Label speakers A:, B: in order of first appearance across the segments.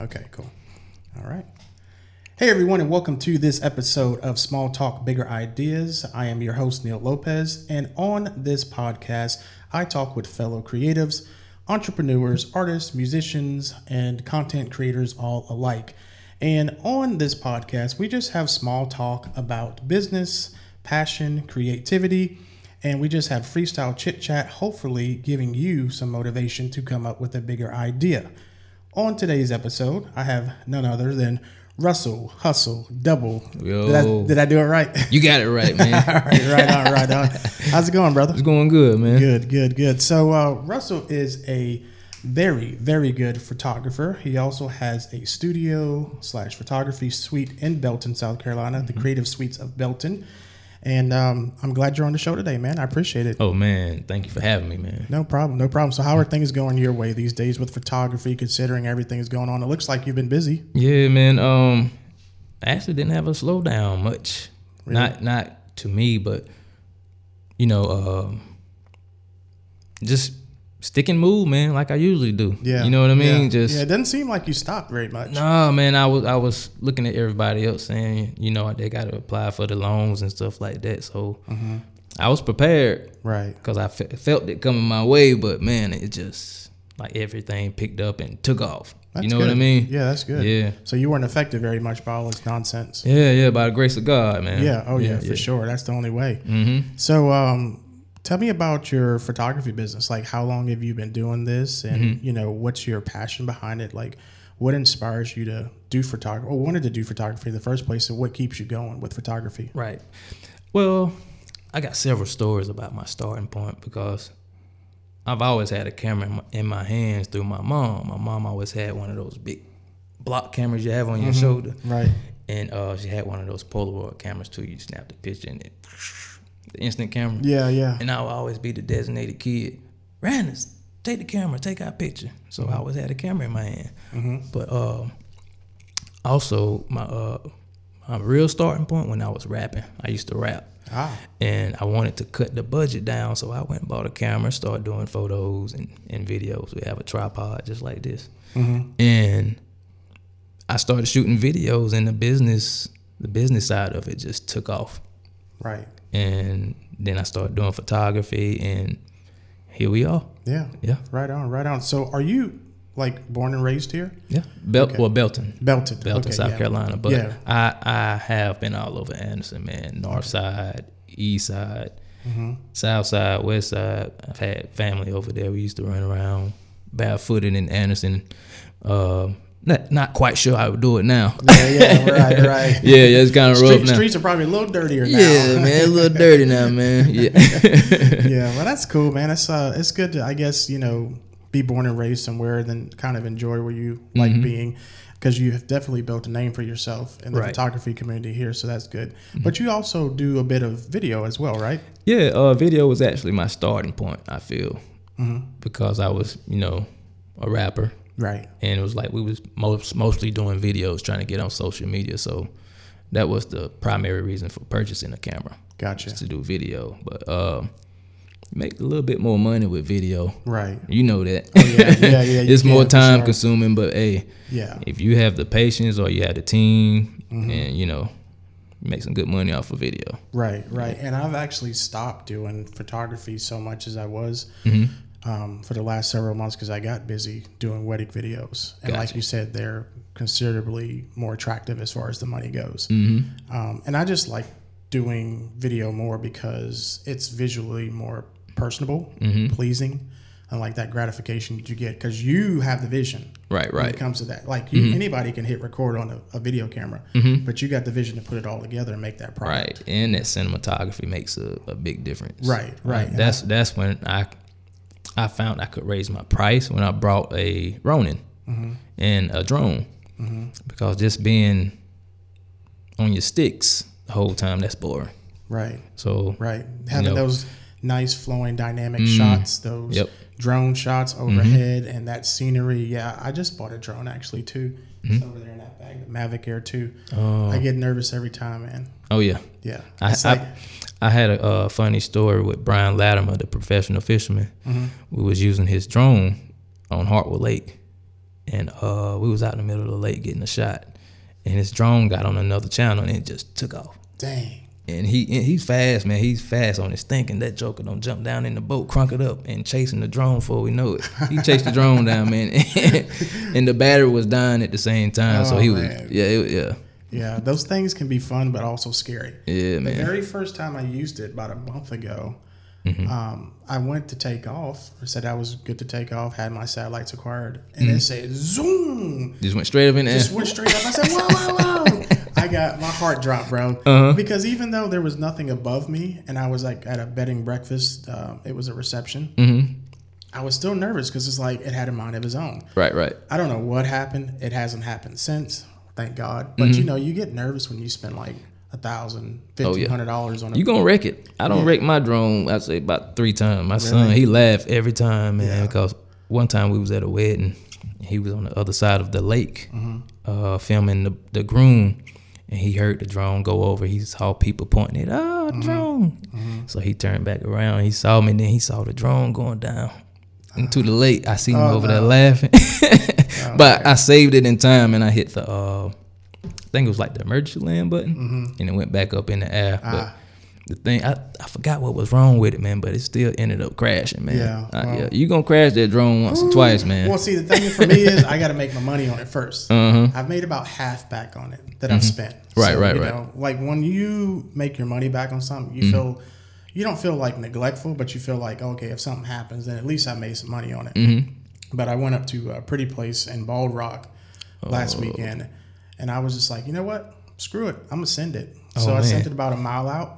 A: Okay, cool. All right. Hey, everyone, and welcome to this episode of Small Talk Bigger Ideas. I am your host, Neil Lopez, and on this podcast, I talk with fellow creatives, entrepreneurs, artists, musicians, and content creators all alike. And on this podcast, we just have small talk about business, passion, creativity, and we just have freestyle chit chat, hopefully giving you some motivation to come up with a bigger idea. On today's episode, I have none other than Russell Hustle Double. Did I, did I do it right?
B: You got it right, man.
A: All right, right on, right on. How's it going, brother?
B: it's going good, man.
A: Good, good, good. So uh, Russell is a very, very good photographer. He also has a studio slash photography suite in Belton, South Carolina, the Creative Suites of Belton. And um, I'm glad you're on the show today, man. I appreciate it.
B: Oh man, thank you for having me, man.
A: No problem, no problem. So, how are things going your way these days with photography, considering everything is going on? It looks like you've been busy.
B: Yeah, man. Um, I actually didn't have a slowdown much. Not not to me, but you know, um, just stick and move, man, like I usually do.
A: Yeah,
B: you know what I mean.
A: Yeah.
B: Just
A: yeah, it doesn't seem like you stopped very much.
B: No, man, I was I was looking at everybody else saying, you know, they got to apply for the loans and stuff like that. So
A: Mm-hmm.
B: I was prepared
A: Right.
B: because I fe- felt it coming my way, but man, it just like everything picked up and took off.
A: That's
B: you know what I mean?
A: Yeah, that's good.
B: Yeah.
A: So you weren't affected very much by all this nonsense.
B: Yeah, yeah, by the grace of God, man.
A: Yeah. Oh yeah, for sure. That's the only way.
B: Mm-hmm.
A: So, um, tell me about your photography business. Like, how long have you been doing this, and
B: Mm-hmm.
A: you know, what's your passion behind it? Like, what inspires you to do photography, or wanted to do photography in the first place, and what keeps you going with photography?
B: Right. Well, I got several stories about my starting point because I've always had a camera in my, in my hands through my mom. My mom always had one of those big block cameras you have on your shoulder.
A: Right.
B: And uh, she had one of those Polaroid cameras too. You snap the picture and it, the instant camera.
A: Yeah. Yeah.
B: And I would always be the designated kid. Randers, take the camera, take our picture. So I always had a camera in my hand. But uh, also my uh, my real starting point when I was rapping, I used to rap.
A: Ah.
B: And I wanted to cut the budget down, so I went and bought a camera, started doing photos and, and videos. We have a tripod just like this. And I started shooting videos and the business the business side of it just took off
A: Right.
B: And then I started doing photography, and here we are.
A: Yeah.
B: Yeah,
A: Right on. Right on. So, are you like born and raised here?
B: yeah. Bel-
A: Okay.
B: well, Belton,
A: Belton.
B: Belton,
A: Okay,
B: South
A: yeah.
B: Carolina. But
A: Yeah.
B: I I have been all over Anderson, man. North side, east side,
A: Mm-hmm.
B: south side, west side. I've had family over there. We used to run around barefooted in Anderson. Uh, not not quite sure I would do it now.
A: Yeah. Yeah. Right. Right.
B: yeah, yeah, it's kind of rough
A: Street,
B: now.
A: streets are probably a little dirtier now.
B: Yeah, man, a little dirty now, man. Yeah.
A: yeah, well, that's cool, man. It's uh, it's good to, I guess, you know, be born and raised somewhere, and then kind of enjoy where you like being, because you have definitely built a name for yourself in the
B: Right.
A: photography community here. So that's good. But you also do a bit of video as well, right?
B: Yeah, uh, video was actually my starting point. I feel
A: Mm-hmm.
B: because I was, you know, a rapper,
A: Right.
B: and it was like we was most mostly doing videos, trying to get on social media. So that was the primary reason for purchasing a camera
A: Gotcha.
B: to do video. But um, make a little bit more money with video.
A: Right.
B: You know that.
A: Oh, yeah, yeah, yeah,
B: it's more time
A: sure.
B: consuming, but hey,
A: Yeah.
B: if you have the patience or you have the team,
A: Mm-hmm.
B: and you know, make some good money off of video.
A: Right, right. And I've actually stopped doing photography so much as I was
B: Mm-hmm.
A: Um, for the last several months because I got busy doing wedding videos. And like you said, they're considerably more attractive as far as the money goes.
B: Mm-hmm.
A: Um, and I just like doing video more because it's visually more personable,
B: Mm-hmm.
A: pleasing, and like that gratification that you get because you have the vision
B: Right, right.
A: when
B: right.
A: it comes to that. Like you, anybody can hit record on a, a video camera, but you got the vision to put it all together and make that product.
B: Right, and that cinematography makes a, a big difference.
A: Right, right.
B: That's that's when I I found I could raise my price when I brought a Ronin
A: Mm-hmm.
B: and a drone because just being on your sticks the whole time that's boring.
A: Right,
B: So
A: right. Having
B: know.
A: those nice flowing dynamic shots, those
B: Yep.
A: drone shots overhead, and that scenery. Yeah, I just bought a drone actually too. It's over there in that bag, the Mavic Air 2.
B: Oh.
A: I get nervous every time, man.
B: oh yeah,
A: Yeah,
B: I,
A: like
B: I, I had a, uh funny story with Brian Latimer, the professional fisherman.
A: Mm-hmm.
B: We was using his drone on Hartwell Lake, and uh, we was out in the middle of the lake getting a shot, and his drone got on another channel and it just took off.
A: Dang.
B: And he and he's fast, man. He's fast on his thinking. That joker don't jump down in the boat, crunk it up, and chasing the drone before we know it. He chased the drone down, man, and the battery was dying at the same time. so
A: Oh,
B: he was, yeah, it, yeah,
A: Yeah, those things can be fun, but also scary.
B: yeah, man.
A: The very first time I used it, about a month ago,
B: Mm-hmm.
A: um, I went to take off. I said I was good to take off, had my satellites acquired, and
B: Mm-hmm.
A: it said zoom.
B: Just went straight up in there.
A: Just went straight up. I said, whoa, whoa, whoa. I got my heart dropped, bro.
B: Uh-huh.
A: Because even though there was nothing above me and I was like at a bedding breakfast, uh, it was a reception,
B: Mm-hmm.
A: I was still nervous because it's like it had a mind of its own.
B: Right, right.
A: I don't know what happened. It hasn't happened since, thank God. But
B: Mm-hmm.
A: you know, you get nervous when you spend like a thousand,
B: fifteen hundred yeah.
A: fifteen hundred dollars on a
B: You gonna wreck it. I don't
A: Yeah.
B: wreck my drone. I say about three times. My son, he laughed every time, man.
A: Yeah.
B: Because one time we was at a wedding, he was on the other side of the lake,
A: Mm-hmm.
B: uh, filming the, the groom, and he heard the drone go over. He saw people pointing it, oh,
A: Mm-hmm.
B: drone. So he turned back around. He saw me, and then he saw the drone going down into the lake. I seen him
A: Oh,
B: over there
A: no.
B: laughing, but I saved it in time, and I hit the. Uh, I think it was like the emergency land button, and it went back up in the air. But
A: Mm-hmm. Ah.
B: the thing, I, I forgot what was wrong with it, man. But it still ended up crashing, man.
A: Yeah,
B: Uh, yeah. You gonna crash that drone once or twice, man.
A: Well, see, the thing for me is I got to make my money on it 1st
B: Uh-huh.
A: I've made about half back on it that I've spent.
B: Right, right,
A: you
B: right.
A: Know, like when you make your money back on something, you feel you don't feel like neglectful, but you feel like okay, if something happens, then at least I made some money on it.
B: Mm-hmm.
A: But I went up to a pretty place in Bald Rock last
B: Oh.
A: weekend, and I was just like, you know what? Screw it, I'm gonna send it. So
B: Oh,
A: I sent it about a mile out.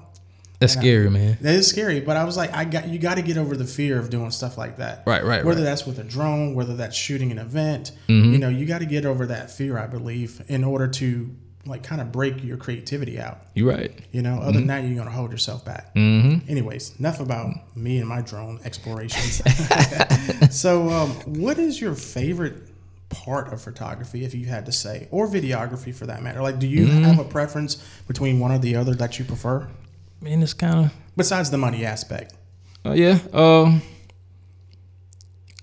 B: That's scary, man.
A: That is scary, but I was like, I got you got to get over the fear of doing stuff like that.
B: Right, right,
A: Whether
B: right.
A: that's with a drone, whether that's shooting an event,
B: Mm-hmm.
A: you know, you got to get over that fear. I believe in order to like kind of break your creativity out.
B: You're right.
A: You know, other than that, you're gonna hold yourself back.
B: Mm-hmm.
A: Anyways, enough about me and my drone explorations. so, um, what is your favorite part of photography, if you had to say, or videography for that matter? Like, do you
B: Mm-hmm.
A: have a preference between one or the other that you prefer,
B: Man, it's kind of
A: besides the money aspect?
B: Uh, yeah. Um,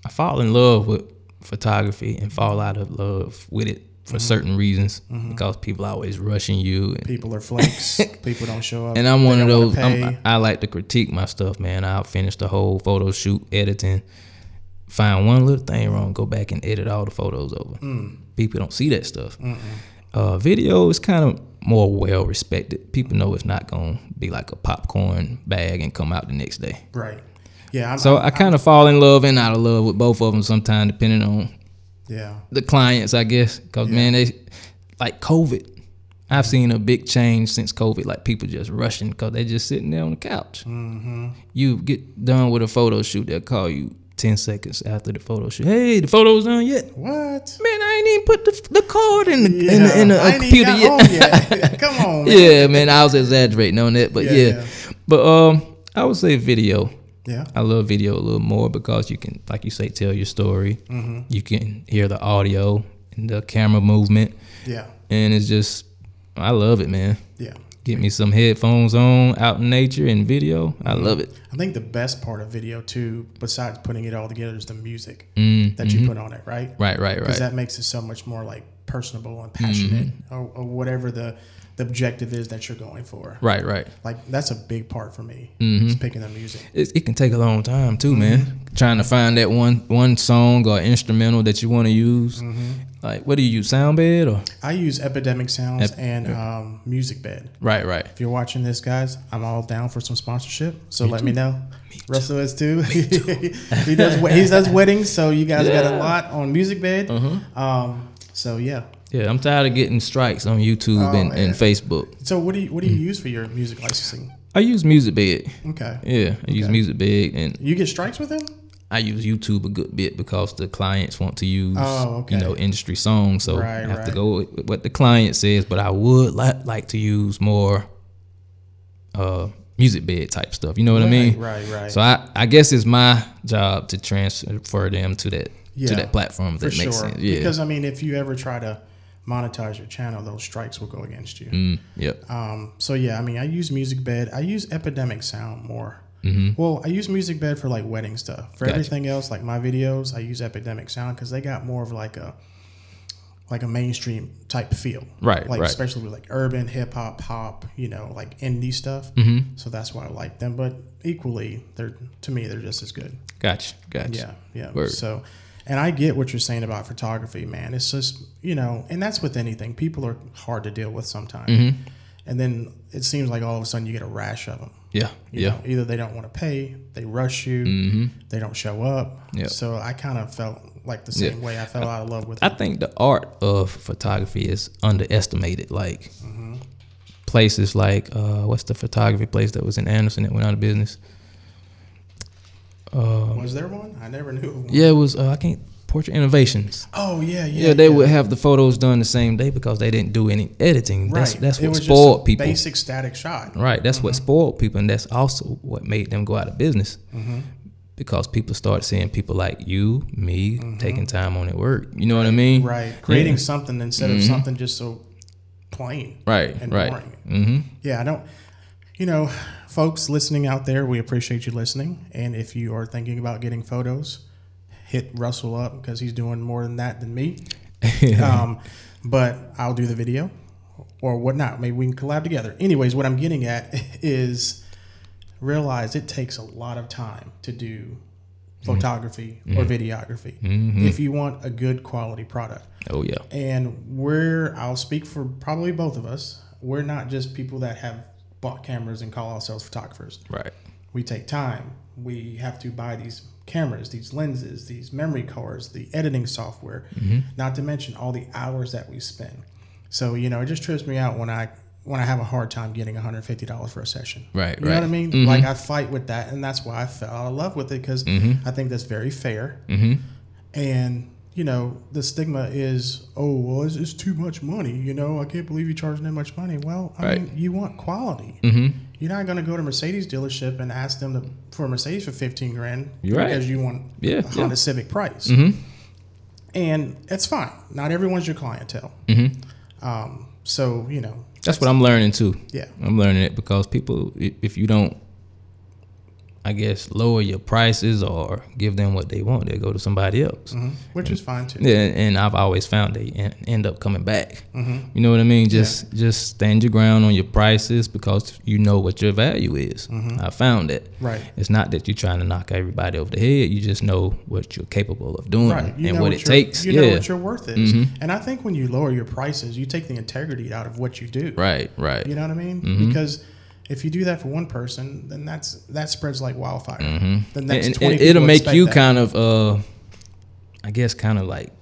B: I fall in love with photography and fall out of love with it for
A: Mm-hmm.
B: certain reasons because people are always rushing you. And,
A: People are flakes. People don't show up.
B: and I'm one of those. I'm. I like to critique my stuff, man. I'll finish the whole photo shoot editing. Find one little thing wrong, go back and edit all the photos over.
A: Mm.
B: People don't see that stuff. Uh, video is kind of more well respected. People know it's not gonna be like a popcorn bag and come out the next day.
A: right. Yeah. I'm,
B: So
A: I'm-
B: I kind of fall in love and out of love with both of them sometimes, depending on
A: yeah.
B: the clients, I guess. Cause man, they like COVID. I've seen a big change since COVID. Like people just rushing because they just sitting there on the couch.
A: Mm-hmm.
B: You get done with a photo shoot, they'll call you ten seconds after the photo shoot. Hey, the photo's done yet?
A: What?
B: Man, I ain't even put the, the card in the
A: Yeah.
B: in the, in the
A: I ain't even
B: computer yet.
A: yet. Come on. Man.
B: yeah, man, I was exaggerating on that, but
A: Yeah,
B: yeah,
A: yeah.
B: But um, I would say video.
A: Yeah.
B: I love video a little more because you can, like you say, tell your story.
A: Mm-hmm.
B: You can hear the audio and the camera movement,
A: Yeah.
B: and it's just, I love it, man.
A: Yeah.
B: Get me some headphones on, out in nature, and video. I
A: Mm-hmm.
B: love it.
A: I think the best part of video too, besides putting it all together, is the music
B: Mm,
A: that you put on it, right?
B: right, right, right.
A: Because that makes it so much more like personable and passionate,
B: Mm-hmm.
A: or, or whatever the the objective is that you're going for.
B: Right, right.
A: Like that's a big part for me.
B: Mm-hmm.
A: Is picking the music.
B: It, it can take a long time too,
A: Mm-hmm.
B: man. Trying to find that one one song or instrumental that you want to use.
A: Mm-hmm.
B: Like, what do you use? Soundbed or?
A: I use Epidemic Sounds
B: Ep-
A: and um, Music Bed.
B: Right, right.
A: If you're watching this, guys, I'm all down for some sponsorship. So let me know. Me Russell is too. he does he does weddings, so you guys got a lot on Music Bed.
B: Uh-huh.
A: Um, so yeah.
B: Yeah, I'm tired of getting strikes on YouTube
A: Oh,
B: and, and Facebook.
A: So what do you what do you
B: Mm.
A: use for your music licensing?
B: I use MusicBed.
A: Okay.
B: Yeah, I use
A: Okay.
B: MusicBed, and
A: You get strikes with them.
B: I use YouTube a good bit because the clients want to use,
A: Oh, okay.
B: you know, industry songs. So
A: Right,
B: I have to go with what the client says. But I would li- like to use more uh, music bed type stuff. You know what I mean?
A: Right, right.
B: So I, I guess it's my job to transfer them to that
A: Yeah,
B: to that platform. If that makes
A: sure.
B: sense. Yeah.
A: Because I mean, if you ever try to monetize your channel, those strikes will go against you.
B: mm, yep.
A: Um, so yeah, I mean, I use Music Bed. I use Epidemic Sound more.
B: Mm-hmm.
A: Well, I use Music Bed for like wedding stuff. For
B: Gotcha.
A: everything else, like my videos, I use Epidemic Sound because they got more of like a like a mainstream type feel.
B: Right,
A: Like
B: right.
A: especially with like urban, hip hop, pop, you know, like indie stuff.
B: Mm-hmm.
A: So that's why I like them. But equally, they're to me they're just as good.
B: Gotcha. Gotcha.
A: Yeah, yeah.
B: Word.
A: So, and I get what you're saying about photography, man. It's just you know, and that's with anything. People are hard to deal with sometimes,
B: Mm-hmm.
A: and then it seems like all of a sudden you get a rash of them.
B: Yeah.
A: You
B: Yeah.
A: know, either they don't want to pay, they rush you,
B: Mm-hmm.
A: they don't show up.
B: Yep.
A: So I kind of felt like the same way. I fell out of love with
B: I
A: it.
B: think the art of photography is underestimated. Like
A: Mm-hmm.
B: places like uh, what's the photography place that was in Anderson that went out of business? Uh,
A: Was there one? I never knew.
B: Yeah, it was. Uh, I can't. Portrait Innovations.
A: Oh yeah, yeah.
B: Yeah, they would have the photos done the same day because they didn't do any editing.
A: Right.
B: That's that's what spoiled people.
A: Basic static shot.
B: Right. That's
A: Mm-hmm.
B: what spoiled people, and that's also what made them go out of business.
A: Mm-hmm.
B: Because people start seeing people like you, me, taking time on their work. You know what I mean?
A: Mm-hmm. Right. Creating
B: Yeah.
A: something instead of something just so plain.
B: Right.
A: And
B: right.
A: boring.
B: Mm-hmm.
A: Yeah, I don't. You know, folks listening out there, we appreciate you listening. And if you are thinking about getting photos, hit Russell up because he's doing more than that than me. um, but I'll do the video or whatnot. Maybe we can collab together. Anyways, what I'm getting at is realize it takes a lot of time to do mm-hmm. photography or mm-hmm. videography mm-hmm. if you want a good quality product.
B: Oh yeah.
A: And we're, I'll speak for probably both of us, we're not just people that have bought cameras and call ourselves photographers.
B: Right.
A: We take time. We have to buy these cameras, these lenses, these memory cards, the editing software, mm-hmm. not to mention all the hours that we spend. So, you know, it just trips me out when I when I have a hard time getting $150 for a session.
B: Right,
A: You know what I mean? Mm-hmm. Like I fight with that and that's why I fell out of love with it because mm-hmm. I think that's very fair.
B: Mm-hmm.
A: And you know, the stigma is, oh, well, it's, it's too much money. You know, I can't believe you're charging that much money. Well, I
B: Right.
A: mean, you want quality.
B: Mm-hmm.
A: You're not going to go to Mercedes dealership and ask them to, for a Mercedes for 15 grand
B: You're right.
A: because you want
B: Yeah,
A: a Honda
B: yeah.
A: Civic price.
B: Mm-hmm.
A: And it's fine. Not everyone's your clientele.
B: Mm-hmm.
A: Um, so, you know,
B: That's what I'm learning too.
A: yeah.
B: I'm learning it because people, if you don't, I guess, lower your prices or give them what they want, they'll go to somebody else.
A: hmm Which is fine too.
B: Yeah, and I've always found they end up coming back.
A: hmm
B: You know what I mean? Just just stand your ground on your prices because you know what your value is.
A: Mhm.
B: I found that.
A: Right.
B: It's not that you're trying to knock everybody over the head. You just know what you're capable of doing
A: Right.
B: And
A: know
B: what, it takes.
A: You
B: yeah.
A: know what your worth is.
B: Mhm.
A: And I think when you lower your prices, you take the integrity out of what you do.
B: right. Right.
A: You know what I mean?
B: Mhm.
A: Because if you do that for one person, then that's that spreads like wildfire.
B: hmm
A: The next
B: and,
A: 20
B: and it'll make you
A: that.
B: kind of, uh, I guess, kind of like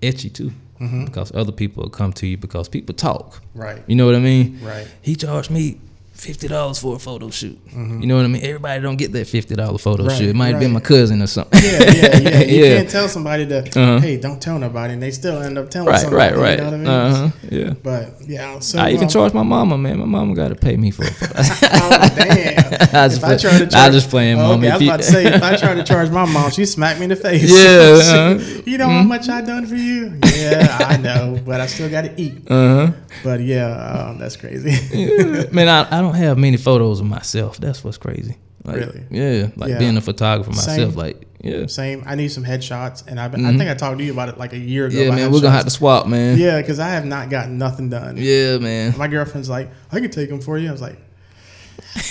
B: itchy too,
A: Mhm.
B: because other people will come to you because people talk.
A: Right.
B: You know what I mean?
A: Right.
B: He charged me fifty dollars for a photo shoot. You know what I mean? Everybody don't get that fifty dollar photo
A: Mm-hmm. Right,
B: shoot. It might have been my cousin or something.
A: Yeah, yeah, yeah. You
B: Yeah.
A: can't tell somebody to,
B: Uh-huh.
A: hey, don't tell nobody, and they still end up telling
B: right,
A: somebody.
B: right, right.
A: You know what I mean?
B: Uh-huh. Yeah.
A: But yeah, so
B: I even
A: um,
B: charged my mama, man. My mama got to pay me for photo.
A: oh damn!
B: I was
A: if I try to charge,
B: was just playing,
A: Oh,
B: mama.
A: I was about to say if I try to charge my mom, she smacked me in the face.
B: Yeah, uh-huh.
A: you know how much I done for you? Yeah, I know, but I still got to eat.
B: uh-huh.
A: But yeah, um, that's crazy.
B: Yeah. Man, I, I don't have many photos of myself. That's what's crazy. Like,
A: Really?
B: Yeah. Like
A: Yeah.
B: being a photographer myself.
A: Same.
B: Like, yeah.
A: Same. I need some headshots, and I've been, I think I talked to you about it like a year ago.
B: Mm-hmm. Yeah, man. We're gonna have to swap, man.
A: Yeah, because I have not gotten nothing done.
B: Yeah, man.
A: My girlfriend's like, I can take them for you. I was like,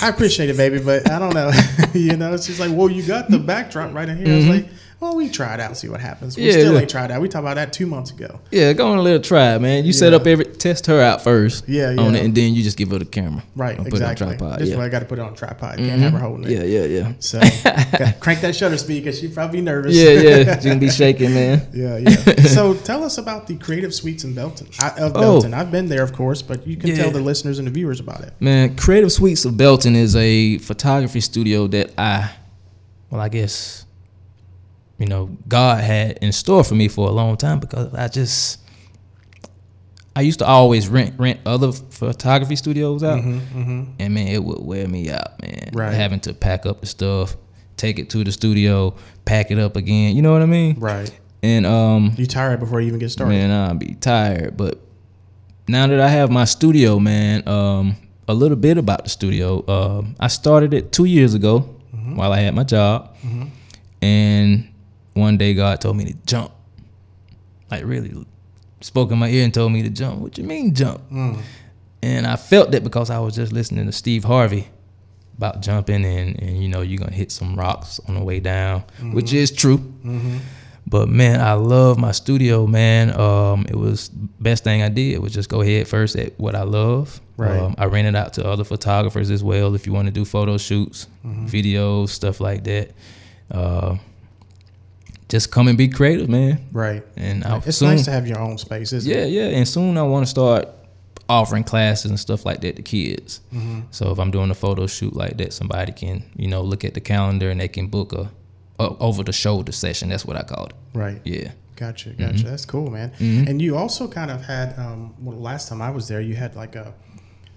A: I appreciate it, baby, but I don't know. you know, she's like, well, you got the backdrop right in here. I was like, well, we try it out, see what happens. We
B: Mm-hmm. Yeah,
A: still
B: yeah.
A: ain't tried out. We talked about that two months ago.
B: Yeah, go on a little try, man. You set up every test her out first.
A: Yeah, yeah.
B: On it, and then you just give her the camera.
A: Right, exactly.
B: Put it on tripod.
A: This
B: yeah.
A: I got to put it on tripod. Can't have her holding it.
B: Yeah, yeah, yeah.
A: So crank that shutter speed because she'd probably be nervous.
B: Yeah, yeah. She's gonna be shaking, man.
A: yeah, yeah. So tell us about the creative suites in Belton. I, of
B: Oh.
A: Belton. I've been there, of course, but you can
B: Yeah.
A: tell the listeners and the viewers about it.
B: Man, Creative Suites of Belton is a photography studio that I, well, I guess, you know, God had in store for me for a long time because I just, I used to always rent rent other photography studios out,
A: Mm-hmm.
B: and man, it would wear me out, man.
A: Right.
B: Having to pack up the stuff, take it to the studio, pack it up again. You know what I mean?
A: Right.
B: And um,
A: You tired before you even get started.
B: Man, I'll be tired. But now that I have my studio, man, um, a little bit about the studio. Um, I started it two years ago while I had my job, and one day God told me to jump, like really spoke in my ear and told me to jump. What you mean jump? And I felt that because I was just listening to Steve Harvey about jumping and, and you know you're gonna hit some rocks on the way down, which is true. But man, I love my studio, man. Um, it was best thing I did was just go ahead first at what I love.
A: Right.
B: Um, I rent it out to other photographers as well if you want to do photo shoots, videos, stuff like that. Uh, just come and be creative, man.
A: Right.
B: And I
A: It's
B: soon,
A: nice to have your own space, isn't
B: yeah,
A: it?
B: yeah. Yeah. And soon I want to start offering classes and stuff like that to kids.
A: Mm-hmm.
B: So if I'm doing a photo shoot like that, somebody can, you know, look at the calendar and they can book a, a over the shoulder session. That's what I called it.
A: Right.
B: Yeah.
A: Gotcha. Gotcha.
B: Mm-hmm.
A: That's cool, man. And you also kind of had, um, well, last time I was there, you had like a,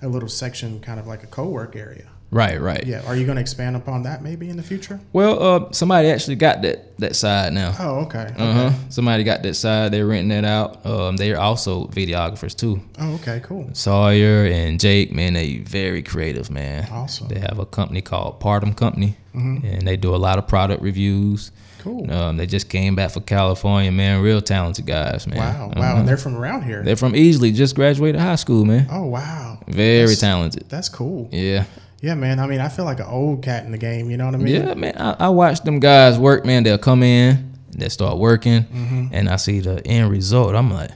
A: a little section, kind of like a co-work area.
B: Right, right.
A: Yeah. Are you going to expand upon that maybe in the future?
B: Well, uh, somebody actually got that that side now.
A: Oh, okay. Okay.
B: Uh huh. Somebody got that side. They're renting that out. Um, they're also videographers too.
A: Oh, okay. Cool.
B: Sawyer and Jake, man, they very creative, man.
A: Awesome.
B: They have a company called Partum Company,
A: Mm-hmm.
B: and they do a lot of product reviews.
A: Cool.
B: Um, they just came back for California, man. Real talented guys, man.
A: Wow.
B: Uh-huh.
A: Wow. And they're from around here.
B: They're from Easley, just graduated high school, man.
A: oh, wow.
B: Very
A: That's-
B: talented.
A: That's cool.
B: Yeah.
A: Yeah, man. I mean, I feel like an old cat in the game. You know what I mean?
B: Yeah, man. I, I watch them guys work, man. They'll come in, they start working,
A: Mm-hmm.
B: and I see the end result. I'm like,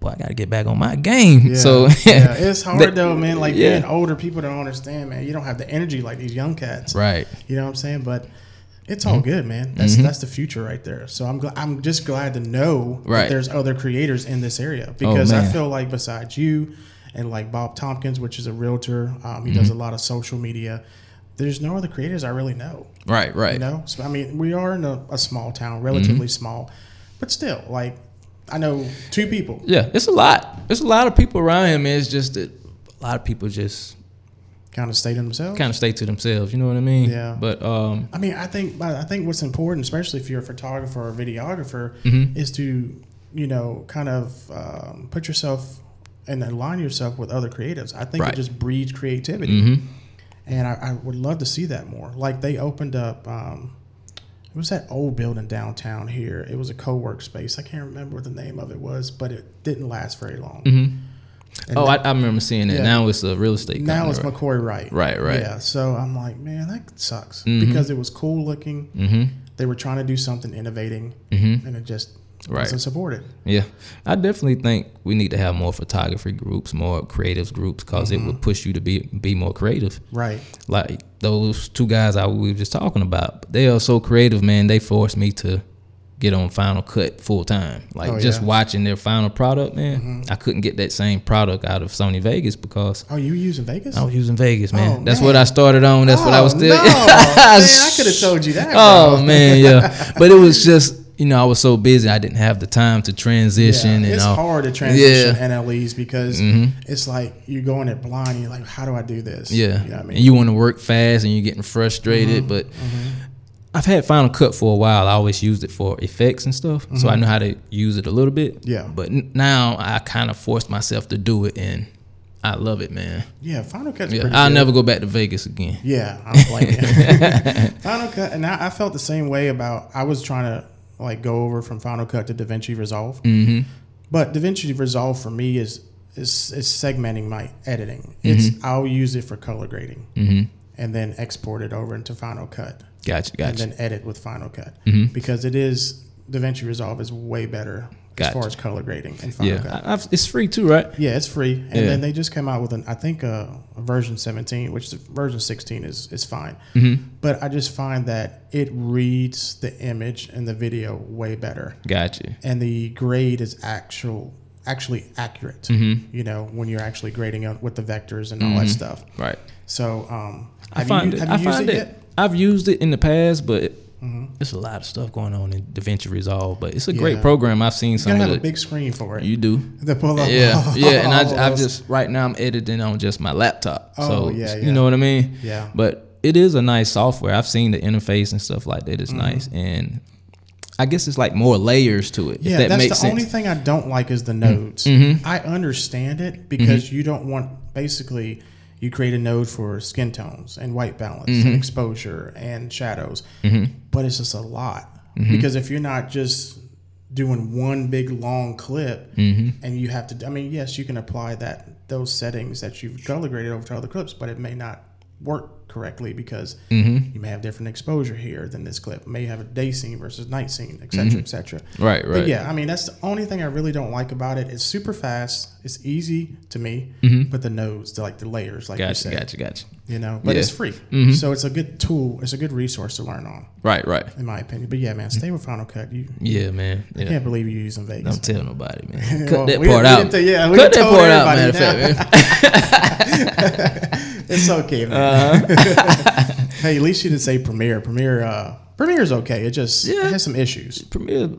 B: boy, I got to get back on my game.
A: Yeah,
B: So
A: yeah, it's hard
B: That-
A: though, man. Like
B: yeah.
A: being older, people don't understand, man. You don't have the energy like these young cats.
B: right.
A: You know what I'm saying? But it's all good, man. That's that's the future right there. So I'm gl- I'm just glad to know that there's other creators in this area because I feel like besides you and like Bob Tompkins, which is a realtor, um, he does a lot of social media. There's no other creators I really know.
B: Right, right.
A: You know, so, I mean, we are in a, a small town, relatively small, but still, like I know two people.
B: Yeah, it's a lot. It's a lot of people around man. It's just that a lot of people just
A: Kind of stay to themselves.
B: kind of stay to themselves. You know what I mean?
A: Yeah.
B: But um,
A: I mean, I think I think what's important, especially if you're a photographer or a videographer,
B: Mm-hmm.
A: is to you know kind of um, put yourself and align yourself with other creatives. I think
B: Right.
A: it just breeds creativity,
B: mhm.
A: and I, I would love to see that more. Like they opened up. Um, it was that old building downtown here. It was a co-work space. I can't remember what the name of it was, but it didn't last very long. And
B: oh, I, I remember seeing it.
A: Yeah.
B: Now it's a real estate.
A: now it's
B: right?
A: McCoy Wright.
B: Right, right.
A: Yeah. So I'm like, man, that sucks
B: Mm-hmm.
A: because it was cool looking.
B: Mhm.
A: They were trying to do something innovating,
B: Mhm.
A: and it just
B: Right.
A: wasn't supported.
B: Yeah, I definitely think we need to have more photography groups, more creatives groups, because
A: Mm-hmm.
B: it would push you to be be more creative.
A: Right.
B: Like those two guys I we were just talking about, they are so creative, man. They forced me to get on Final Cut full time. Like
A: Oh,
B: just
A: yeah. Mm-hmm.
B: watching their final product, man. I couldn't get that same product out of Sony Vegas because
A: Oh, you were using Vegas?
B: I was using Vegas, man.
A: Oh,
B: That's
A: man.
B: what I started on. That's what I was
A: Oh,
B: still.
A: No. man, I could have told you that.
B: Oh man, yeah. But it was just you know I was so busy I didn't have the time to transition
A: Yeah,
B: and
A: it's
B: all.
A: hard to transition
B: Yeah.
A: NLEs because
B: Mhm.
A: it's like you're going it blind. You're like, how do I do this?
B: Yeah,
A: You know I mean? Mm-hmm.
B: and you want to work fast and you're getting frustrated. But I've had Final Cut for a while. I always used it for effects and stuff, so I know how to use it a little bit.
A: Mm-hmm. Yeah.
B: But n- now I kind of forced myself to do it, and I love it, man.
A: yeah, Final Cut's
B: Yeah,
A: pretty
B: I'll
A: good.
B: never go back to Vegas again.
A: Yeah, I don't blame you. Final Cut, and I, I felt the same way about. I was trying to like go over from Final Cut to DaVinci Resolve,
B: hmm
A: but DaVinci Resolve for me is is is segmenting my editing.
B: Mm-hmm.
A: It's I'll use it for color grading
B: hmm
A: and then export it over into Final Cut
B: Gotcha, gotcha.
A: and then edit with Final Cut
B: Mhm.
A: because it is DaVinci Resolve is way better as far as color grading in Final
B: Yeah,
A: Cut.
B: I've, it's free too, right?
A: Yeah, it's free, and
B: Yeah.
A: then they just came out with an I think uh, a version 17, which the version 16 is is fine.
B: hmm
A: But I just find that it reads the image and the video way better,
B: Gotcha.
A: and the grade is actual actually accurate.
B: Mhm.
A: You know, when you're actually grading out with the vectors and all that stuff.
B: Right.
A: So, um,
B: I find
A: you,
B: it. I
A: used
B: find
A: it
B: it.
A: yet?
B: I've used it in the past, but
A: Mhm.
B: there's a lot of stuff going on in DaVinci Resolve. But it's a great program. I've seen some.
A: You
B: gotta
A: have a big screen for it.
B: you do.
A: to pull up.
B: Yeah, yeah, and I, I've just right now I'm editing on just my laptop.
A: Oh,
B: so
A: yeah,
B: you know what I mean.
A: yeah.
B: But it is a nice software. I've seen the interface and stuff like that. It's
A: Mm-hmm.
B: nice, and I guess it's like more layers to it.
A: Yeah,
B: that
A: that's
B: makes
A: the
B: sense.
A: only thing I don't like is the nodes.
B: Mhm.
A: I understand it because
B: Mm-hmm.
A: you don't want basically you create a node for skin tones and white balance
B: Mm-hmm.
A: and exposure and shadows,
B: Mhm.
A: but it's just a lot
B: Mm-hmm.
A: because if you're not just doing one big long clip,
B: Mm-hmm.
A: and you have to. I mean, yes, you can apply that those settings that you've color graded over to other clips, but it may not work correctly because
B: Mm-hmm.
A: you may have different exposure here than this clip. May have a day scene versus night scene, et cetera, et cetera.
B: Right,
A: But yeah, I mean that's the only thing I really don't like about it. It's super fast. It's easy to me, but the nodes, the, like the layers, like you
B: Mm-hmm. Gotcha,
A: said,
B: gotcha, gotcha.
A: you know. But
B: Yeah.
A: it's free,
B: Mhm.
A: so it's a good tool. It's a good resource to learn on,
B: Right, right.
A: in my opinion. But yeah, man, stay with Final Cut. You
B: Yeah, man.
A: I can't believe you're using Vegas.
B: Don't tell nobody, man. Cut
A: Well,
B: that part out.
A: tell- yeah,
B: Cut that part out, matter of fact, man.
A: It's okay, man.
B: Uh-huh.
A: hey, at least you didn't say Premiere. Premiere, uh, Premiere's okay. It just
B: yeah.
A: it has some issues.
B: Premiere,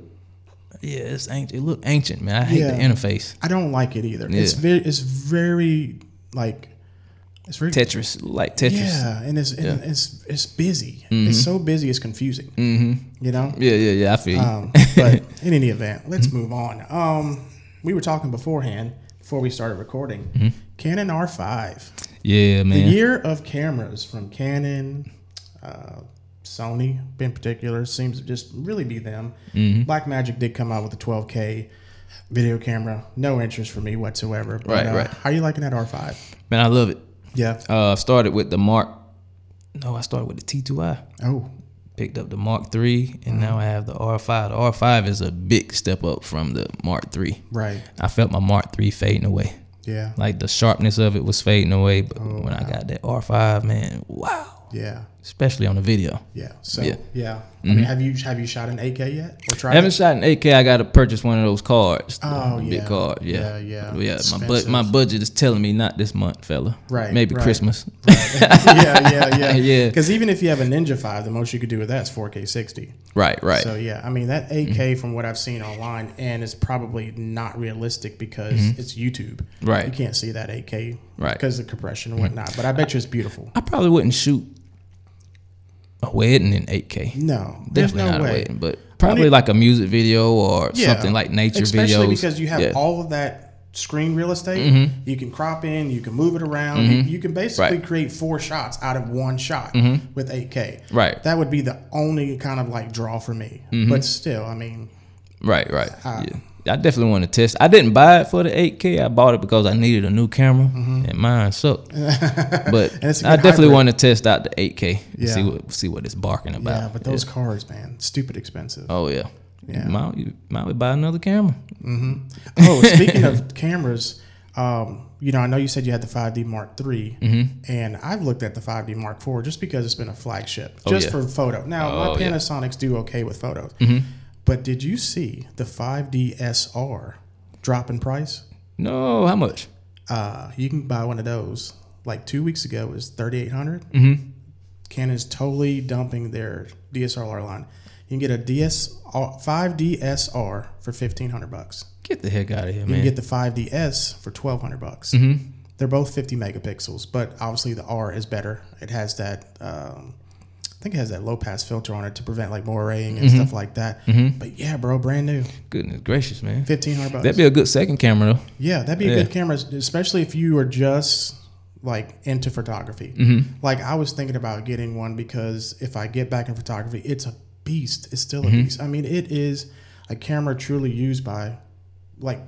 B: yeah, it's ancient. It look ancient, man. I hate
A: Yeah.
B: the interface.
A: I don't like it either.
B: Yeah.
A: It's very, it's very like, it's very
B: Tetris, like Tetris.
A: Yeah, and it's and
B: Yeah. Mm-hmm.
A: it's it's busy. It's so busy, it's confusing. Mm-hmm. You know.
B: Yeah, yeah, yeah. I feel.
A: Um, but in any event, let's move on. Um, we were talking beforehand before we started recording.
B: Mm-hmm.
A: Canon R5,
B: yeah, man.
A: the year of cameras from Canon, uh, Sony in particular seems to just really be them.
B: Mm-hmm.
A: Blackmagic did come out with a 12K video camera. No interest for me whatsoever. But,
B: Right,
A: uh,
B: right.
A: How you liking that R5?
B: Man, I love it.
A: Yeah.
B: Uh, I started with the Mark. No, I started with the T2i.
A: Oh,
B: Picked up the Mark III, and now I have the R5. The R5 is a big step up from the Mark III.
A: right.
B: I felt my Mark III fading away.
A: Yeah.
B: Like the sharpness of it was fading away, but
A: Oh,
B: when I got that R5, man, wow!
A: Yeah.
B: Especially on the video.
A: Yeah. So
B: Yeah.
A: yeah. I mm-hmm. mean, have you have you shot an 8K yet or tried?
B: I haven't
A: it?
B: shot an 8K. I got to purchase one of those cards.
A: Oh, yeah.
B: big card. Yeah,
A: Yeah, yeah.
B: yeah. My but my budget is telling me not this month, fella.
A: Right,
B: Maybe
A: right.
B: Christmas.
A: yeah, yeah, yeah,
B: Yeah.
A: Because even if you have a Ninja Five, the most you could do with that is 4K 60.
B: Right, right.
A: So yeah, I mean that 8K mm-hmm. from what I've seen online, and it's probably not realistic because mm-hmm. it's YouTube.
B: Mm-hmm. Right.
A: You can't see that 8K.
B: Right.
A: Because of compression and whatnot. But I bet you it's beautiful.
B: I probably wouldn't shoot a wedding in 8K.
A: No,
B: Definitely
A: no
B: not a wedding, but probably
A: Only-
B: like a music video or
A: Yeah.
B: something like nature
A: Especially
B: videos.
A: because you have
B: Yeah.
A: all of that screen real estate.
B: Mm-hmm.
A: You can crop in, you can move it around. You, you can basically
B: Right.
A: create four shots out of one shot with 8K.
B: Mm-hmm. Right. Mm-hmm.
A: That would be the only kind of like draw for me. But still, I mean,
B: Right, right.
A: Uh,
B: yeah. I definitely want to test. I didn't buy it for the 8K. I bought it because I needed a new camera, and mine sucked. But
A: Mm-hmm.
B: I definitely want to test out the 8K. and See what see what it's barking about.
A: yeah, but those cars, man, stupid expensive.
B: Oh yeah.
A: Yeah.
B: You might you might buy another camera.
A: Oh, speaking of cameras, um, you know, I know you said you had the 5D Mark III,
B: Mm-hmm.
A: and I've looked at the 5D Mark IV just because it's been a flagship,
B: Oh,
A: just
B: yeah.
A: for photo. Now,
B: Oh,
A: my
B: yeah.
A: Panasonics do okay with photos,
B: Mm-hmm.
A: But did you see the 5D SR drop in price?
B: No, how much?
A: Uh, you can buy one of those. Like two weeks ago, it was 3800
B: Mm-hmm.
A: Canon's totally dumping their DSLR line. You can get a DS 5DSR for 1500 bucks.
B: Get the heck out of here,
A: You
B: man.
A: can get the 5DS for 1200 bucks.
B: mm-hmm.
A: They're both 50 megapixels, but obviously the R is better. It has that, um, I think it has that low pass filter on it to prevent like moiraying and stuff like that. But yeah, bro, brand new,
B: Goodness gracious, man.
A: 1500 bucks.
B: That'd be a good second camera though.
A: yeah, that'd be a good camera, especially if you are just like into photography.
B: Mm-hmm.
A: Like I was thinking about getting one because if I get back in photography, it's a beast. It's still a
B: Mm-hmm.
A: beast. I mean, it is a camera truly used by like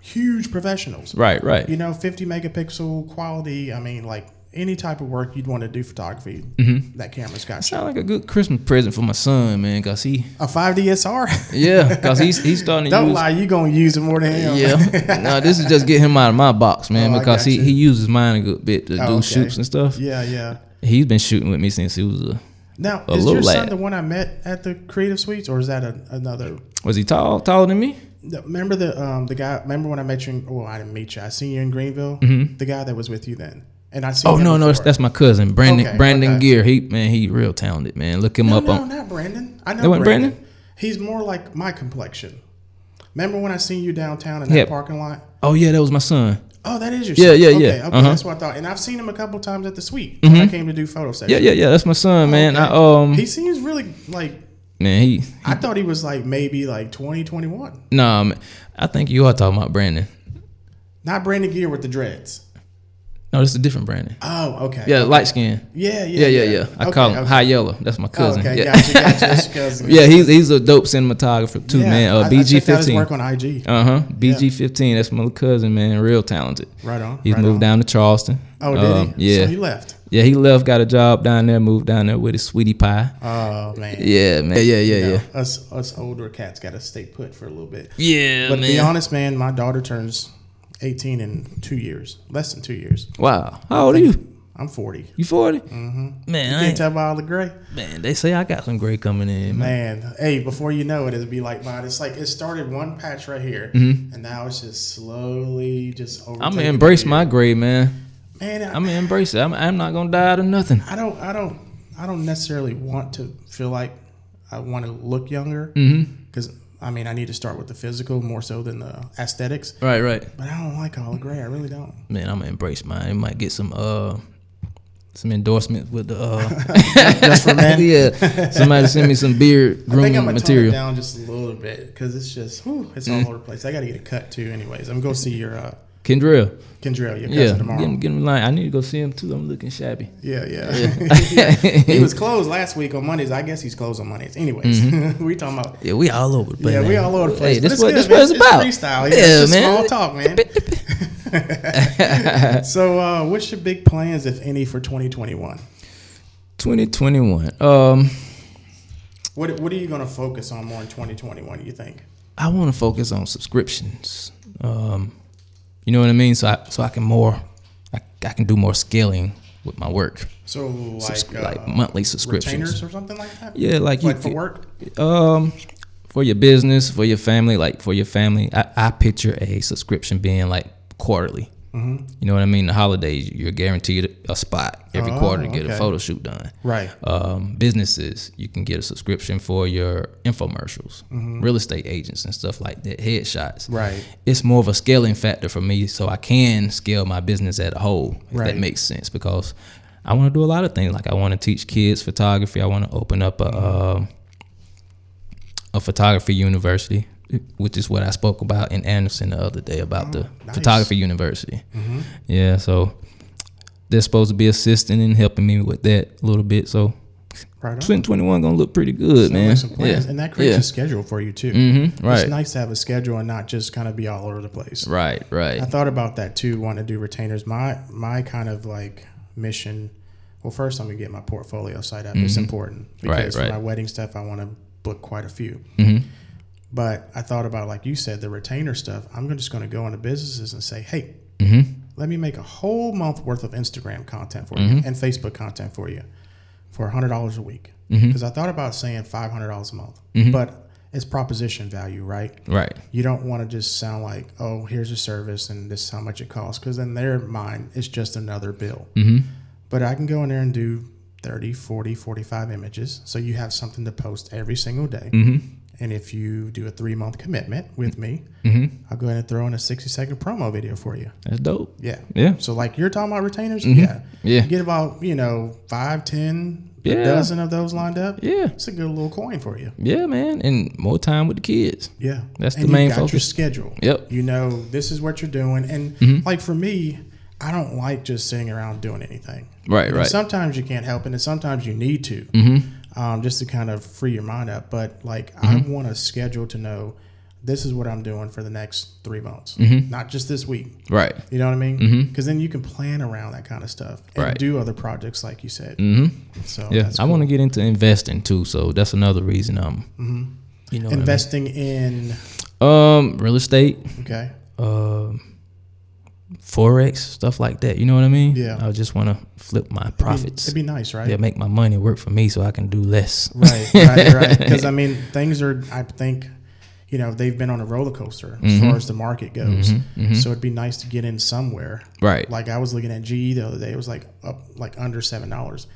A: huge professionals.
B: Right, right.
A: You know, 50 megapixel quality. I mean, like any type of work you'd want to do photography,
B: Mm-hmm.
A: that camera's got.
B: Sound like a good Christmas present for my son, man, cause he,
A: A 5DSR?
B: yeah, cause he's he's starting to
A: Don't
B: use.
A: lie, you gonna use it more than him.
B: Yeah, no, this is just get him out of my box, man,
A: Oh,
B: because he,
A: you.
B: he uses mine a good bit to
A: Oh,
B: do
A: okay.
B: shoots and stuff.
A: yeah, yeah.
B: He's been shooting with me since he was a.
A: Now,
B: A
A: is
B: little
A: your son
B: lad.
A: the one I met at the Creative Suites, or is that a, another?
B: Was he tall taller than me?
A: Remember the um the guy? Remember when I met you? In, well, I didn't meet you. I seen you in Greenville. The guy that was with you then, and I.
B: Mm-hmm. Oh no, no, that's, my cousin Brandon.
A: Okay,
B: Brandon
A: okay.
B: Gear. He man, he real talented, man. Look him
A: No,
B: up
A: no,
B: on.
A: not Brandon. I know
B: That
A: Brandon.
B: Brandon?
A: He's more like my complexion. Remember when I seen you downtown in that
B: Yeah.
A: parking lot?
B: Oh yeah, that was my son.
A: Oh, that is your
B: Yeah,
A: son.
B: yeah,
A: okay,
B: yeah.
A: Okay,
B: Uh-huh.
A: that's what I thought. And I've seen him a couple times at the suite when I came to do photo sessions.
B: Yeah, yeah, yeah. That's my son, man.
A: Okay.
B: I um,
A: He seems really like.
B: man, he.
A: I thought he was like maybe like 20, 21.
B: Nah, man, I think you are talking about Brandon.
A: Not Brandon Gear with the dreads.
B: No, this is a different Brandon.
A: Oh, okay.
B: Yeah,
A: okay.
B: light skin.
A: Yeah, yeah,
B: Yeah, yeah, yeah. I
A: Okay,
B: call him
A: okay.
B: High Yellow. That's my cousin.
A: Oh, okay,
B: yeah.
A: gotcha, gotcha. That's cousin.
B: yeah, he's he's a dope cinematographer too,
A: Yeah,
B: man. Uh,
A: I
B: BG
A: checked out his
B: fifteen.
A: work on IG.
B: Uh huh. BG fifteen. That's my cousin, man. Real talented.
A: Right on.
B: He's
A: right
B: moved
A: on.
B: down to Charleston.
A: Oh, did
B: Um,
A: he?
B: Yeah.
A: So he left.
B: yeah, he left, got a job down there, moved down there with his sweetie pie.
A: Oh man.
B: Yeah, man. Yeah, yeah,
A: You
B: yeah,
A: know,
B: yeah.
A: Us us older cats got to stay put for a little bit.
B: Yeah,
A: But to
B: man.
A: be honest, man, my daughter turns 18 in two years, less than two years.
B: wow. How old are you?
A: I'm 40.
B: You 40? Mm-hmm. Man, I
A: Can't
B: ain't,
A: tell by all the gray.
B: man, they say I got some gray coming in. Man.
A: Man, hey, before you know it, it'll be like mine. It's like it started one patch right here,
B: Mm-hmm.
A: and now it's just slowly just over.
B: I'm gonna embrace my gray, man.
A: man. I,
B: I'm gonna embrace it. I'm, I'm not gonna die out of nothing.
A: I don't, I don't, I don't necessarily want to feel like I want to look younger
B: Mm-hmm.
A: I mean I need to start with the physical more so than the aesthetics.
B: Right, right.
A: But I don't like all the gray. I really don't.
B: Man, I'm gonna embrace mine. It might get some uh some endorsement with the uh
A: Just for men.
B: yeah. Somebody send me some beard
A: I think
B: grooming
A: I'm gonna tone it
B: material.
A: down just a little bit because it's just whew, it's all over the place. I got to get a cut too. Anyways, I'm gonna go see your uh,
B: Kendrell.
A: Kendrell, your cousin
B: Yeah.
A: tomorrow.
B: Get him, get him line. I need to go see him too. I'm looking shabby.
A: Yeah, yeah. he was closed last week on Mondays. I guess he's closed on Mondays. Anyways, we talking about.
B: Yeah, we all over the place.
A: Yeah, we all over the place.
B: Hey, this what
A: good,
B: this
A: man.
B: what it's about.
A: freestyle. Yeah,
B: Yeah, man.
A: small talk, man. so, uh, what's your big plans, if any, for 2021?
B: 2021. Um,
A: What What are you going to focus on more in 2021? You think?
B: I want to focus on subscriptions. Um, you know what I mean? So I so I can more, I, I can do more scaling with my work.
A: So, like,
B: Subs-
A: uh,
B: like monthly subscriptions.
A: retainers or something like that.
B: Yeah, like you
A: for work.
B: Um, for your business, for your family, like for your family, I, I picture a subscription being like quarterly.
A: Mm-hmm.
B: You know what I mean? The holidays, you're guaranteed a spot every
A: Oh,
B: quarter to get a
A: okay.
B: photo shoot done.
A: Right.
B: Um, businesses, you can get a subscription for your infomercials,
A: Mm-hmm.
B: real estate agents and stuff like that, headshots.
A: Right.
B: It's more of a scaling factor for me, so I can scale my business at a whole, if
A: Right.
B: that makes sense. Because I want to do a lot of things. Like I want to teach kids photography. I want to open up a
A: Mm-hmm.
B: uh, a photography university, which is what I spoke about in Anderson the other day about the
A: Oh, nice.
B: photography university.
A: Mm-hmm.
B: Yeah, so they're supposed to be assisting and helping me with that a little bit. So
A: Right.
B: 2021 gonna look pretty good,
A: Sound
B: man. Yeah,
A: And that creates
B: yeah.
A: a schedule for you too.
B: Mm-hmm. Right,
A: It's nice to have a schedule and not just kind of be all over the place.
B: right, right.
A: I thought about that too, wanting to do retainers. My my kind of like mission. Well, first I'm gonna get my portfolio site up. It's important
B: Mm-hmm. Right,
A: because
B: right.
A: for my wedding stuff, I want to book quite a few.
B: Mm-hmm.
A: But I thought about like you said, the retainer stuff. I'm just going to go into businesses and say, hey,
B: Mm-hmm.
A: let me make a whole month worth of Instagram content for
B: Mm-hmm.
A: you and Facebook content for you for hundred dollars a week.
B: Mm-hmm.
A: Because I thought about saying five hundred dollars a month, but it's proposition value, right?
B: Right.
A: You don't want to just sound like, oh, here's a service and this is how much it costs, because in their mind, it's just another bill.
B: Mm-hmm.
A: But I can go in there and do 30, 40, 45 images. So you have something to post every single day.
B: Mm-hmm.
A: And if you do a three month commitment with me,
B: Mm-hmm.
A: I'll go ahead and throw in a 60 second promo video for you.
B: That's dope.
A: Yeah.
B: Yeah.
A: So, like you're talking about retainers?
B: Mhm.
A: Yeah.
B: Yeah.
A: You get about, you know, five, ten, a
B: Yeah.
A: dozen of those lined up.
B: Yeah.
A: It's a good little coin for you.
B: Yeah, man. And more time with the kids.
A: Yeah,
B: That's the main
A: got Your schedule.
B: Yep.
A: You know this is what you're doing, and
B: Mhm.
A: like for me, I don't like just sitting around doing anything.
B: Right,
A: know,
B: right.
A: Sometimes you can't help it, and sometimes you need to,
B: Mm-hmm.
A: Um, just to kind of free your mind up. But like,
B: Mm-hmm.
A: I want a schedule to know this is what I'm doing for the next three months,
B: Mhm.
A: not just this week.
B: Right.
A: You know what I mean? Because then you can plan around that kind of stuff and
B: Right.
A: do other projects, like you said.
B: Mm-hmm.
A: So
B: Yeah. I want to get into investing too, so that's another reason I'm
A: hmm
B: you know what I mean?
A: investing in.
B: um real estate,
A: Okay.
B: um forex, stuff like that. You know what I mean?
A: Yeah.
B: I just want to flip my
A: It'd be-
B: profits.
A: It'd be nice, right?
B: yeah, make my money work for me so I can do less.
A: Right, right, right. Because I mean, things are. I think, you know, they've been on a roller coaster as
B: Mhm.
A: far as the market goes.
B: Mhm, mhm.
A: So it'd be nice to get in somewhere.
B: Right.
A: Like I was looking at GE the other day. It was like up like under seven dollars.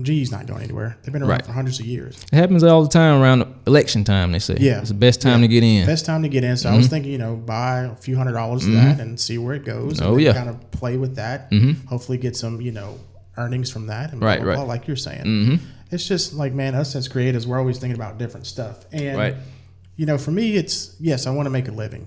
B: Mm-hmm.
A: Not going anywhere. They've been around
B: Right.
A: for hundreds of years.
B: It happens all the time around election time. They say.
A: Yeah.
B: It's the best time to get in.
A: Best time to get in. So I was thinking, you know, buy a few hundred dollars of that and see where it goes.
B: Oh,
A: and
B: yeah.
A: Kind of play with that.
B: Mhm.
A: Hopefully get some, you know, earnings from that. And blah,
B: Right,
A: blah,
B: right.
A: like you're saying.
B: Mm-hmm.
A: It's just like, man, us as creators, we're always thinking about different stuff. And
B: Right.
A: you know, for me, it's yes, I want to make a living,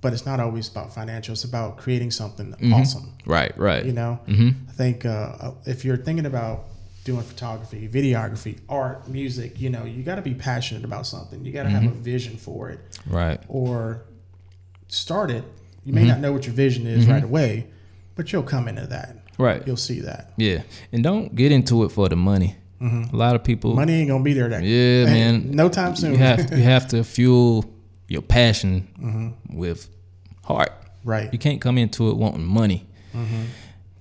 A: but it's not always about financial. It's about creating something
B: Mm-hmm.
A: awesome.
B: Right, right.
A: You know. I think uh, if you're thinking about doing photography, videography, art, music, you know, you got to be passionate about something. You got to have a
B: Mm-hmm.
A: vision for it,
B: Right.
A: or start it. You may
B: Mm-hmm.
A: not know what your vision is right away, but you'll come into that.
B: Right.
A: You'll see that
B: Yeah. And don't get into it for the money. A lot of people
A: money ain't gonna be there. That
B: Yeah, man.
A: No time soon.
B: You have you have to fuel your passion with heart.
A: right.
B: You can't come into it wanting money.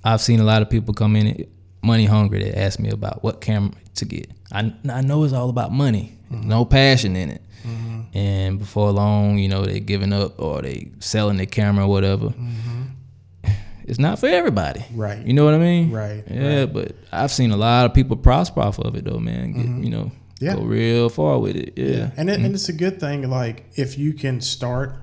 B: I've seen a lot of people come in money hungry that ask me about what camera to get. I, I know it's all about money, no passion in it. Mm-hmm. And before long, you know, they're giving up or they selling their camera or whatever. Mm-hmm. It's not for everybody.
A: Right.
B: You know what I mean?
A: Right,
B: Yeah, but I've seen a lot of people prosper off of it though, man. Get, mm-hmm. You know,
A: Yeah.
B: go real far with it. Yeah.
A: And it, and it's a good thing. Like if you can start,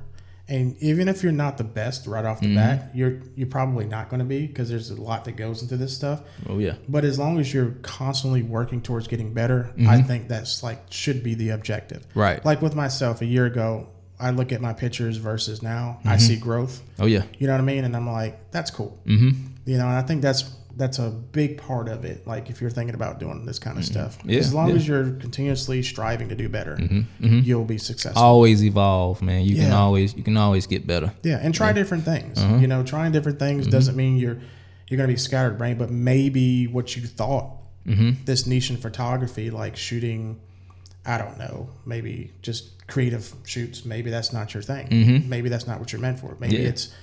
A: and even if you're not the best right off the
B: Mm-hmm.
A: bat, you're you're probably not going to be because there's a lot that goes into this stuff.
B: Oh yeah.
A: But as long as you're constantly working towards getting better,
B: Mm-hmm.
A: I think that's like should be the objective.
B: Right.
A: Like with myself, a year ago, I look at my pictures versus now, I
B: Mm-hmm.
A: see growth.
B: Oh yeah.
A: You know what I mean? And I'm like, that's cool.
B: Mm-hmm.
A: You know, and I think that's that's a big part of it. Like if you're thinking about doing this kind of stuff,
B: Mm-hmm. Yeah,
A: as long
B: yeah.
A: as you're continuously striving to do better,
B: Mm-hmm.
A: you'll be successful.
B: Always evolve, man. You can always you can always get better.
A: Yeah, and try different things.
B: Uh-huh.
A: You know, trying different things
B: Mm-hmm.
A: doesn't mean you're you're going to be scattered brain, but maybe what you thought
B: Mm-hmm.
A: this niche in photography, like shooting, I don't know, maybe just creative shoots. Maybe that's not your thing. Maybe that's not what you're meant for. Maybe
B: Mm-hmm. Yeah.
A: it's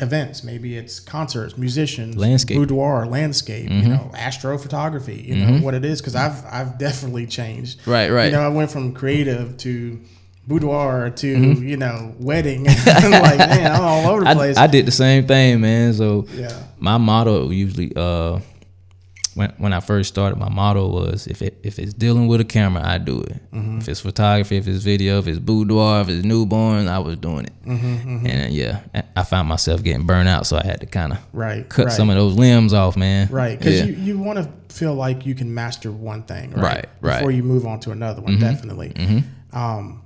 A: events. Maybe it's concerts, musicians,
B: Landscape. Mm-hmm.
A: boudoir, landscape. You know, astrophotography. You know what it is because I've I've definitely changed.
B: Right, right.
A: You know, I went from creative to boudoir to
B: Mm-hmm.
A: you know wedding. like man, I'm all over the
B: I,
A: place.
B: I did the same thing, man. So
A: yeah,
B: my motto usually uh when when I first started, my motto was if it if it's dealing with a camera, I do it.
A: Mm-hmm.
B: If it's photography, if it's video, if it's boudoir, if it's newborn, I was doing it.
A: Mm-hmm,
B: And yeah, I- I found myself getting burnt out, so I had to kind of
A: right.
B: cut
A: right.
B: some of those limbs off, man.
A: Right, because
B: Yeah.
A: you, you want to feel like you can master one thing, right?
B: Right, right.
A: Before you move on to another one, definitely. Um,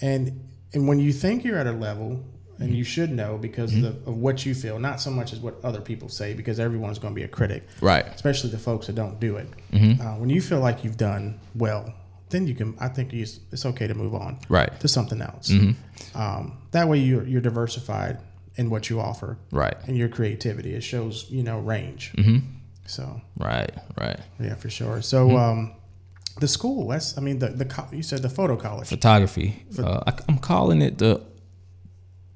A: and and when you think you're at a level, and you should know because of, the, of what you feel, not so much as what other people say, because everyone's going to be a critic,
B: right.
A: especially the folks that don't do it.
B: Mm-hmm.
A: Uh, when you feel like you've done well, then you can. I think you, it's okay to move on
B: Right. Mm-hmm.
A: to something else. Um, that way, you're, you're diversified in what you offer
B: Right.
A: and your creativity. It shows you know range.
B: Mm-hmm.
A: So
B: Right. Right.
A: yeah, for sure. So,
B: Mm-hmm.
A: um, the school. That's. I mean, the the you said the photo college.
B: photography. Uh, I, I'm calling it the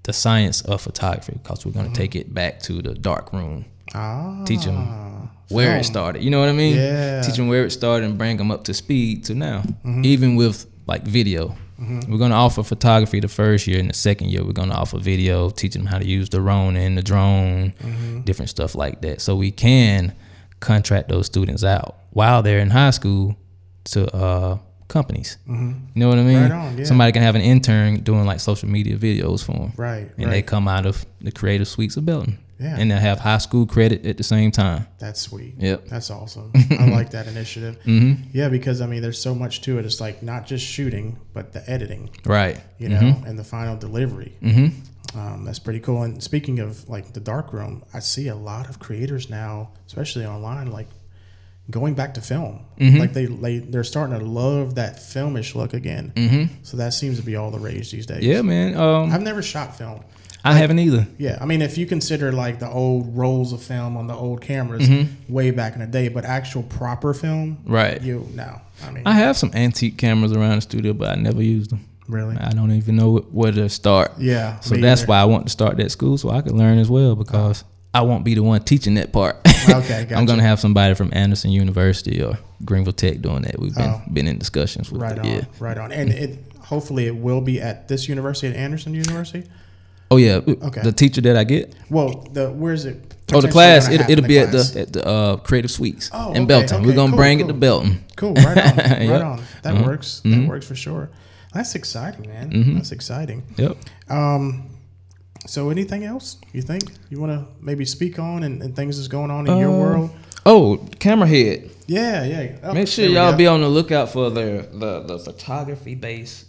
B: the science of photography because we're going to take it back to the dark room,
A: Ah,
B: teach them where
A: film.
B: it started. You know what I mean?
A: Yeah.
B: Teach them where it started and bring them up to speed to now. Even with like video, we're going to offer photography the first year, and the second year we're going to offer video, teaching them how to use the Ronin and the drone, different stuff like that. So we can contract those students out while they're in high school to uh, companies. You know what I mean?
A: Right on, yeah.
B: Somebody can have an intern doing like social media videos for them.
A: Right,
B: And they come out of the creative suites of Belton.
A: Yeah.
B: And they'll have high school credit at the same time.
A: That's sweet.
B: Yep.
A: That's awesome. I like that initiative. Mm-hmm. Yeah, because I mean, there's so much to it. It's like not just shooting, but the editing,
B: Right.
A: you know, and the final delivery.
B: Mm-hmm.
A: Um, that's pretty cool. And speaking of like the dark room, I see a lot of creators now, especially online, like going back to film.
B: Mm-hmm.
A: Like they, they they're starting to love that filmish look again.
B: Mm-hmm.
A: So that seems to be all the rage these days.
B: Yeah, man. Um,
A: I've never shot film.
B: I haven't either.
A: Yeah, I mean, if you consider like the old rolls of film on the old cameras way back in the day, but actual proper film,
B: Mm-hmm. Right.
A: You no, I mean,
B: I have some antique cameras around the studio, but I never used them.
A: really,
B: I don't even know where to start.
A: yeah.
B: So that's
A: either.
B: why I want to start that school so I can learn as well because I won't be the one teaching that part.
A: Okay, gotcha.
B: I'm gonna have somebody from Anderson University or Greenville Tech doing that. We've been
A: Oh.
B: been in discussions with
A: right
B: it.
A: on,
B: Yeah.
A: right on, and it hopefully it will be at this university at Anderson University.
B: Oh yeah.
A: Okay.
B: The teacher that I get.
A: Well, the where is it?
B: Oh, the class. It, it'll be at
A: class?
B: the at the uh, Creative Suites
A: Oh,
B: in
A: okay,
B: Belton. We're gonna
A: cool,
B: bring it
A: cool.
B: to Belton.
A: Cool, right on, right
B: Yep.
A: on. That
B: Mhm.
A: works. That
B: Mhm.
A: works for sure. That's exciting, man.
B: Mhm.
A: That's exciting.
B: Yep.
A: Um, so anything else you think you want to maybe speak on and, and things that's going on in your
B: Uh,
A: world?
B: Oh, camera head.
A: Yeah, yeah. Oh,
B: Make sure y'all be on the lookout for the the, the photography based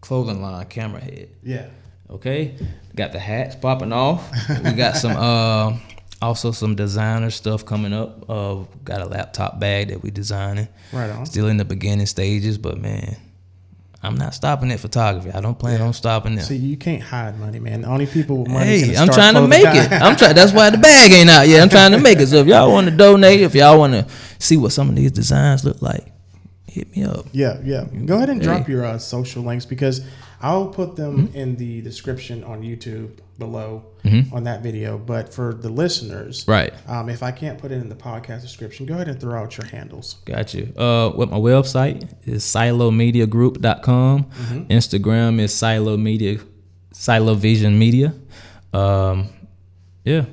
B: clothing line, camera head.
A: Yeah.
B: Okay, got the hats popping off. we got some uh, also some designer stuff coming up. Uh, got a laptop bag that we designing.
A: Right on.
B: Still in the beginning stages, but man, I'm not stopping at photography. I don't plan on stopping there.
A: See, you can't hide money, man. The only people with money.
B: Hey, I'm trying to make it. I'm trying. That's why the bag ain't out yet. I'm trying to make it. So if y'all want to donate, if y'all want to see what some of these designs look like, hit me up.
A: Yeah, yeah. Go ahead and drop
B: Hey.
A: your uh, social links because I'll put them
B: Mm-hmm.
A: in the description on YouTube below on that video. But for the listeners,
B: Right.
A: um, if I can't put it in the podcast description, go ahead and throw out your handles.
B: Got you. Uh, what my website is silomediagroup.com. Instagram is silo media, silo vision media. Um, yeah.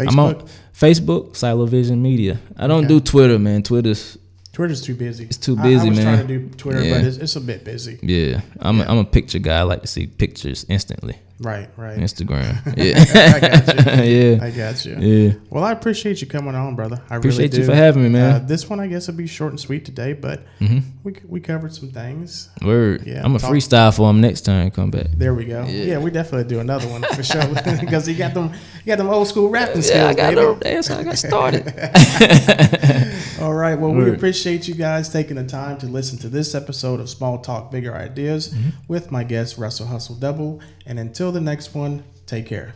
B: I'm on
A: Facebook,
B: Silo Vision Media. I don't
A: Okay.
B: do Twitter, man. Twitter's
A: Twitter's too busy. It's
B: too busy,
A: I,
B: busy,
A: was
B: man.
A: trying to do Twitter,
B: Yeah.
A: but it's, it's a bit busy.
B: yeah. I'm A, I'm a picture guy. I like to see pictures instantly.
A: Right, right.
B: Instagram. Yeah.
A: I
B: Yeah.
A: got you.
B: yeah.
A: I got you.
B: Yeah.
A: Well, I appreciate you coming on, brother. I
B: Appreciate
A: really
B: you for having me, man.
A: Uh, this one, I guess, will be short and sweet today, but
B: hmm
A: we we covered some things.
B: Word.
A: Yeah,
B: I'm a
A: talk-
B: freestyle for him next time. Come back.
A: There we go. Yeah,
B: Yeah.
A: we definitely do another one for sure because you got them, you got them old school rapping skills,
B: Yeah, I got no, that's how I got started.
A: All right. Well, we appreciate you guys taking the time to listen to this episode of Small Talk, Bigger Ideas
B: Mm-hmm.
A: with my guest Russell Hustle Double. And until the next one, take care.